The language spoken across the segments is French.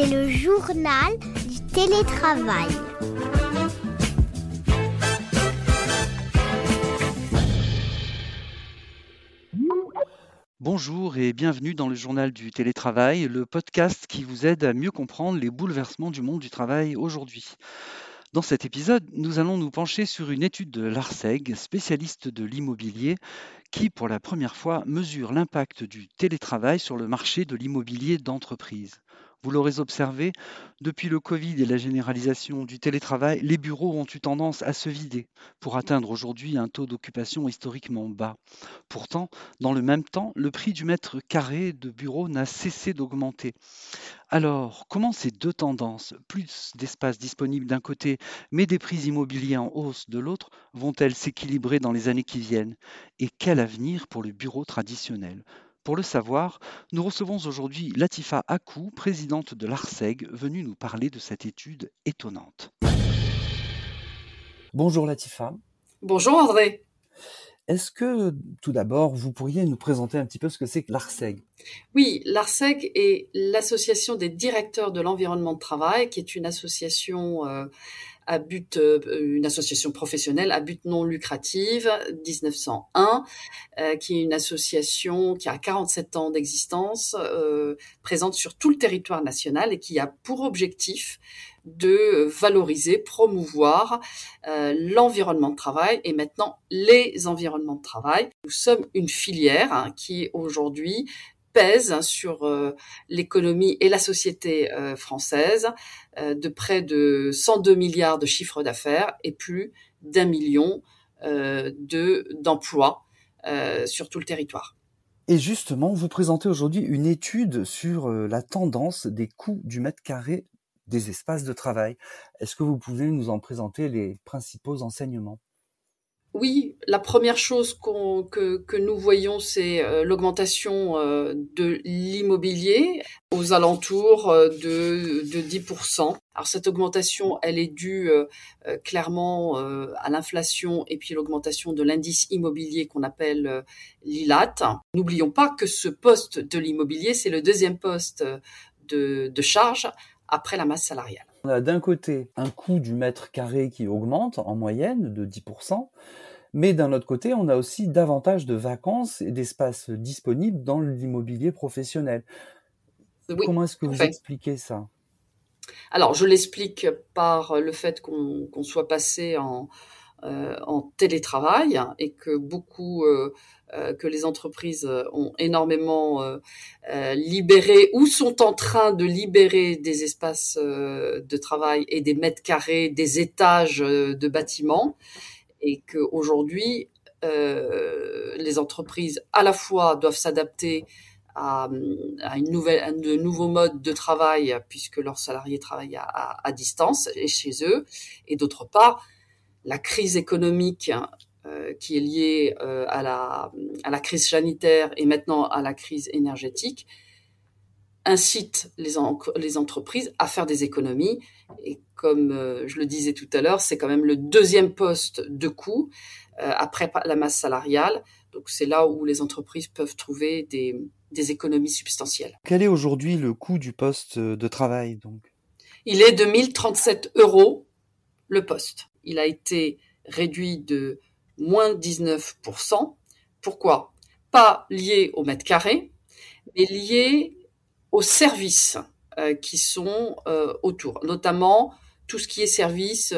C'est le journal du télétravail. Bonjour et bienvenue dans le journal du télétravail, le podcast qui vous aide à mieux comprendre les bouleversements du monde du travail aujourd'hui. Dans cet épisode, nous allons nous pencher sur une étude de l'ARSEG, spécialiste de l'immobilier, qui, pour la première fois, mesure l'impact du télétravail sur le marché de l'immobilier d'entreprise. Vous l'aurez observé, depuis le Covid et la généralisation du télétravail, les bureaux ont eu tendance à se vider pour atteindre aujourd'hui un taux d'occupation historiquement bas. Pourtant, dans le même temps, le prix du mètre carré de bureau n'a cessé d'augmenter. Alors, comment ces deux tendances, plus d'espace disponible d'un côté, mais des prix immobiliers en hausse de l'autre, vont-elles s'équilibrer dans les années qui viennent? Et quel avenir pour le bureau traditionnel? Pour le savoir, nous recevons aujourd'hui Latifa Akou, présidente de l'ARSEG, venue nous parler de cette étude étonnante. Bonjour Latifa. Bonjour André. Est-ce que tout d'abord, vous pourriez nous présenter un petit peu ce que c'est que l'ARSEG Oui, l'ARSEG est l'association des directeurs de l'environnement de travail, qui est une association euh, à but, euh, une association professionnelle à but non lucratif, 1901, euh, qui est une association qui a 47 ans d'existence, euh, présente sur tout le territoire national et qui a pour objectif de valoriser, promouvoir l'environnement de travail et maintenant les environnements de travail. Nous sommes une filière hein, qui aujourd'hui pèse sur euh, l'économie et la société euh, française euh, de près de 102 milliards de chiffre d'affaires et plus d'un million de d'emplois sur tout le territoire. Et justement, vous présentez aujourd'hui une étude sur la tendance des coûts du mètre carré des espaces de travail. Est-ce que vous pouvez nous en présenter les principaux enseignements? Oui, la première chose que, nous voyons, c'est euh, l'augmentation euh, de l'immobilier aux alentours euh, de, de 10%. Alors cette augmentation, elle est due clairement à l'inflation et puis l'augmentation de l'indice immobilier qu'on appelle l'ILAT. N'oublions pas que ce poste de l'immobilier, c'est le deuxième poste de charge après la masse salariale. On a d'un côté un coût du mètre carré qui augmente en moyenne de 10%, mais d'un autre côté, on a aussi davantage de vacances et d'espaces disponibles dans l'immobilier professionnel. Comment est-ce que vous expliquez ça? Alors, je l'explique par le fait qu'on soit passé en, euh, en, télétravail et que beaucoup, euh, que les entreprises ont énormément libéré ou sont en train de libérer des espaces de travail et des mètres carrés, des étages de bâtiments. Et qu'aujourd'hui, euh, les entreprises à la fois doivent s'adapter à, une nouvelle, de nouveaux modes de travail puisque leurs salariés travaillent à, distance et chez eux, et d'autre part, la crise économique euh, qui est liée euh, à, la, à la crise sanitaire et maintenant à la crise énergétique incite les, les entreprises à faire des économies. Et comme euh, je le disais tout à l'heure, c'est quand même le deuxième poste de coût euh, après la masse salariale. Donc c'est là où les entreprises peuvent trouver des, des économies substantielles. Quel est aujourd'hui le coût du poste de travail donc? Il est de 1037 euros le poste. Il a été réduit de moins 19%. Pourquoi? Pas lié au mètre carré, mais lié aux services euh, qui sont euh, autour, notamment tout ce qui est service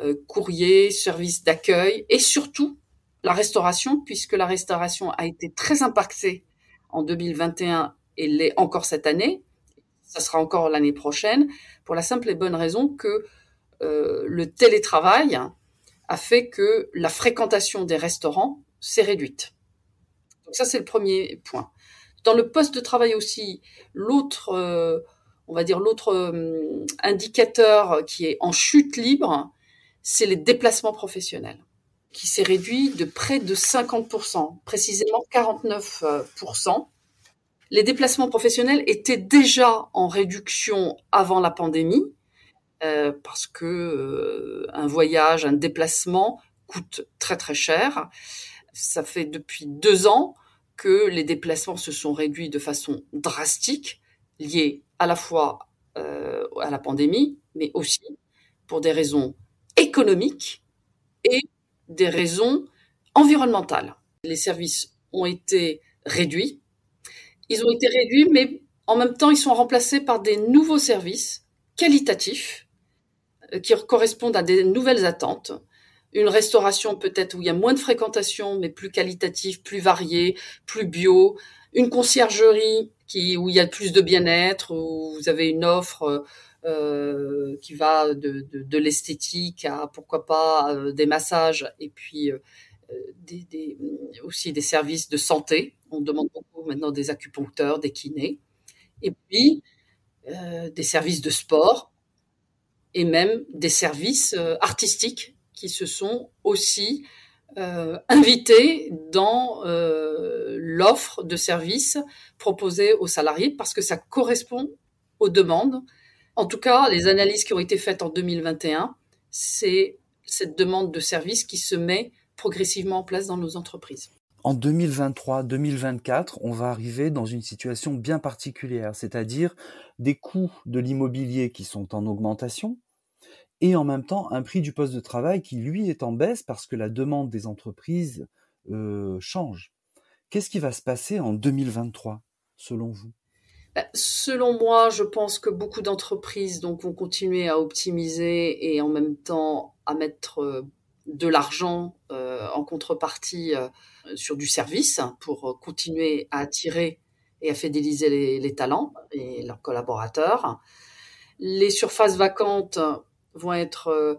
euh, courrier, service d'accueil et surtout la restauration, puisque la restauration a été très impactée en 2021 et l'est encore cette année. Ça sera encore l'année prochaine, pour la simple et bonne raison que le télétravail a fait que la fréquentation des restaurants s'est réduite. Donc ça, c'est le premier point. Dans le poste de travail aussi, l'autre, euh, on va dire l'autre euh, indicateur qui est en chute libre, c'est les déplacements professionnels, qui s'est réduit de près de 50%, précisément 49%. Les déplacements professionnels étaient déjà en réduction avant la pandémie, parce que un voyage, un déplacement coûte très très cher. Ça fait depuis deux ans que les déplacements se sont réduits de façon drastique, liés à la fois à la pandémie, mais aussi pour des raisons économiques et des raisons environnementales. Les services ont été réduits. Ils ont été réduits, mais en même temps, ils sont remplacés par des nouveaux services qualitatifs euh, qui correspondent à des nouvelles attentes. Une restauration peut-être où il y a moins de fréquentation, mais plus qualitative, plus variée, plus bio. Une conciergerie où il y a plus de bien-être, où vous avez une offre euh, qui va de, l'esthétique à pourquoi pas euh, des massages et puis euh, aussi des services de santé. On demande beaucoup maintenant des acupuncteurs, des kinés, et puis euh, des services de sport et même des services euh, artistiques qui se sont aussi euh, invités dans l'offre de services proposés aux salariés parce que ça correspond aux demandes. En tout cas, les analyses qui ont été faites en 2021, c'est cette demande de services qui se met progressivement en place dans nos entreprises. En 2023-2024, on va arriver dans une situation bien particulière, c'est-à-dire des coûts de l'immobilier qui sont en augmentation et en même temps un prix du poste de travail qui, lui, est en baisse parce que la demande des entreprises euh, change. Qu'est-ce qui va se passer en 2023, selon vous? Bah, Selon moi, je pense que beaucoup d'entreprises vont continuer à optimiser et en même temps à mettre euh, de l'argent euh, en contrepartie sur du service pour continuer à attirer et à fidéliser les, talents et leurs collaborateurs. Les surfaces vacantes vont être euh,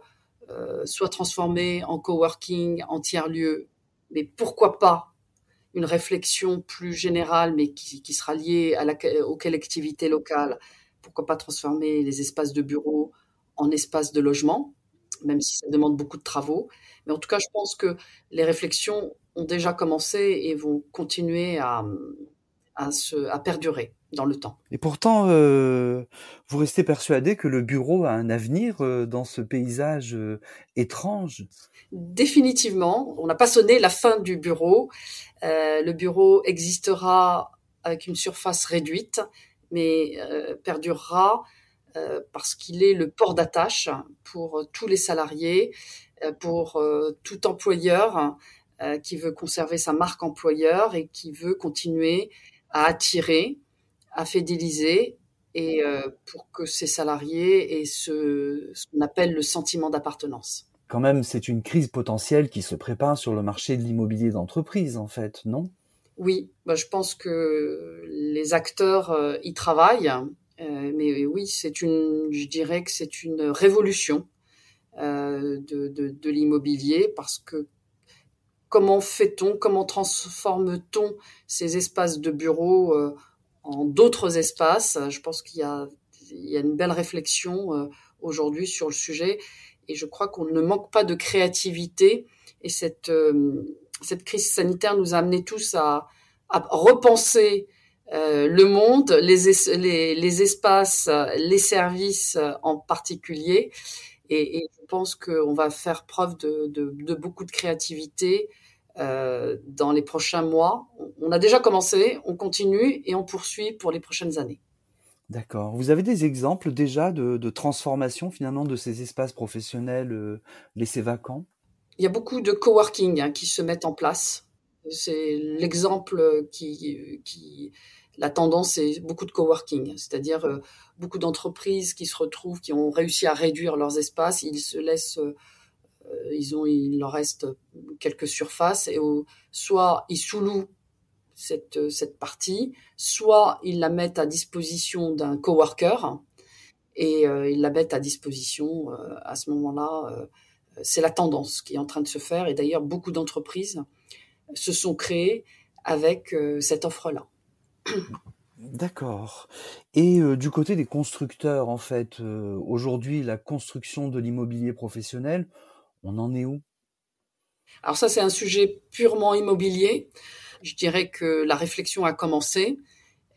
euh soit transformées en coworking, en tiers-lieu, mais pourquoi pas une réflexion plus générale, mais qui, qui sera liée à la, aux collectivités locales? Pourquoi pas transformer les espaces de bureaux en espaces de logement même si ça demande beaucoup de travaux? Mais en tout cas, je pense que les réflexions ont déjà commencé et vont continuer à, à, se, à perdurer dans le temps. Et pourtant, euh, vous restez persuadé que le bureau a un avenir euh, dans ce paysage euh, étrange? Définitivement, on n'a pas sonné la fin du bureau. Le bureau existera avec une surface réduite, mais perdurera parce qu'il est le port d'attache pour tous les salariés, pour tout employeur qui veut conserver sa marque employeur et qui veut continuer à attirer, à fidéliser et pour que ses salariés aient ce, ce qu'on appelle le sentiment d'appartenance. Quand même, c'est une crise potentielle qui se prépare sur le marché de l'immobilier d'entreprise, en fait, non? Oui, bah, je pense que les acteurs y travaillent euh, mais oui, c'est une, je dirais que c'est une révolution euh, de, de, de l'immobilier parce que comment fait-on, comment transforme-t-on ces espaces de bureaux euh, en d'autres espaces? Je pense qu'il y a, une belle réflexion euh, aujourd'hui sur le sujet et je crois qu'on ne manque pas de créativité et cette, euh, crise sanitaire nous a amené tous à, repenser le monde, les, espaces, les services en particulier. Et, je pense qu'on va faire preuve de beaucoup de créativité euh, dans les prochains mois. On a déjà commencé, on continue et on poursuit pour les prochaines années. D'accord. Vous avez des exemples déjà de, de transformation finalement de ces espaces professionnels euh, laissés vacants? Il y a beaucoup de coworking hein, qui se mettent en place c'est l'exemple qui, qui, la tendance, c'est beaucoup de coworking, c'est-à-dire euh, beaucoup d'entreprises qui se retrouvent, qui ont réussi à réduire leurs espaces, ils se laissent, ils ont, il leur reste quelques surfaces et soit ils sous-louent cette, cette partie, soit ils la mettent à disposition d'un coworker et euh, ils la mettent à disposition euh, à ce moment-là. Euh, c'est la tendance qui est en train de se faire et d'ailleurs beaucoup d'entreprises se sont créées avec euh, cette offre-là. D'accord. Et euh, du côté des constructeurs, en fait, euh, aujourd'hui, la construction de l'immobilier professionnel, on en est où? Alors ça, c'est un sujet purement immobilier. Je dirais que la réflexion a commencé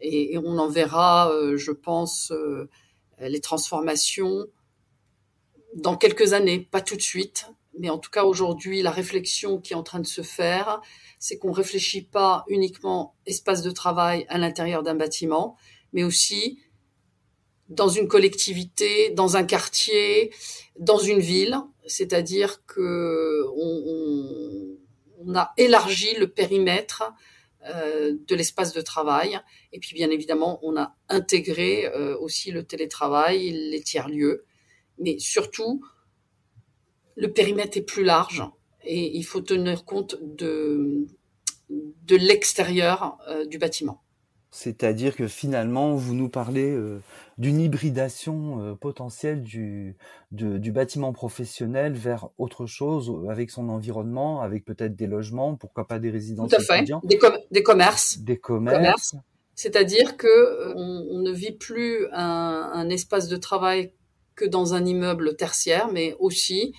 et, on en verra, euh, je pense, euh, les transformations dans quelques années, pas tout de suite. Mais en tout cas, aujourd'hui, la réflexion qui est en train de se faire, c'est qu'on réfléchit pas uniquement espace de travail à l'intérieur d'un bâtiment, mais aussi dans une collectivité, dans un quartier, dans une ville. C'est-à-dire que on, a élargi le périmètre euh, de l'espace de travail. Et puis, bien évidemment, on a intégré euh, aussi le télétravail, les tiers-lieux. Mais surtout, le périmètre est plus large et il faut tenir compte de, de l'extérieur euh, du bâtiment. C'est-à-dire que finalement, vous nous parlez euh, d'une hybridation euh, potentielle du, du bâtiment professionnel vers autre chose, avec son environnement, avec peut-être des logements, pourquoi pas des résidences Tout à fait, des, des, commerces. Des commerces. C'est-à-dire que on, ne vit plus un, un, espace de travail que dans un immeuble tertiaire, mais aussi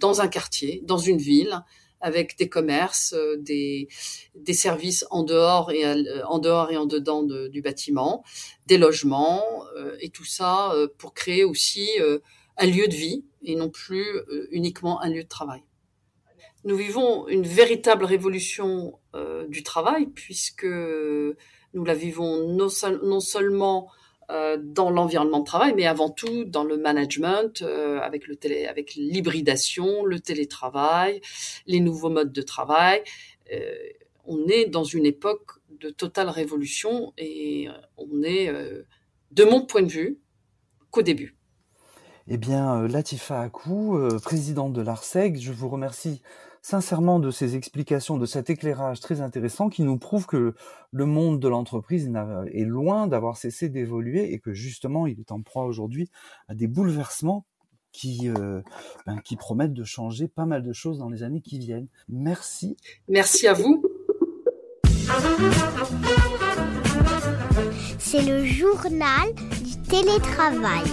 dans un quartier, dans une ville, avec des commerces, euh, des, des services en dehors et euh, en dehors et en dedans du bâtiment, des logements euh, et tout ça pour créer aussi un lieu de vie et non plus uniquement un lieu de travail. Nous vivons une véritable révolution du travail puisque nous la vivons non, non seulement dans l'environnement de travail, mais avant tout dans le management, euh, avec l'hybridation, le télétravail, les nouveaux modes de travail. Euh, on est dans une époque de totale révolution et on est, de mon point de vue, qu'au début. Eh bien, Latifa Akou, présidente de l'ARSEG, je vous remercie sincèrement de ces explications, de cet éclairage très intéressant qui nous prouve que le monde de l'entreprise est loin d'avoir cessé d'évoluer et que justement il est en proie aujourd'hui à des bouleversements qui, euh, ben, qui promettent de changer pas mal de choses dans les années qui viennent. Merci. Merci à vous. C'est le journal du télétravail.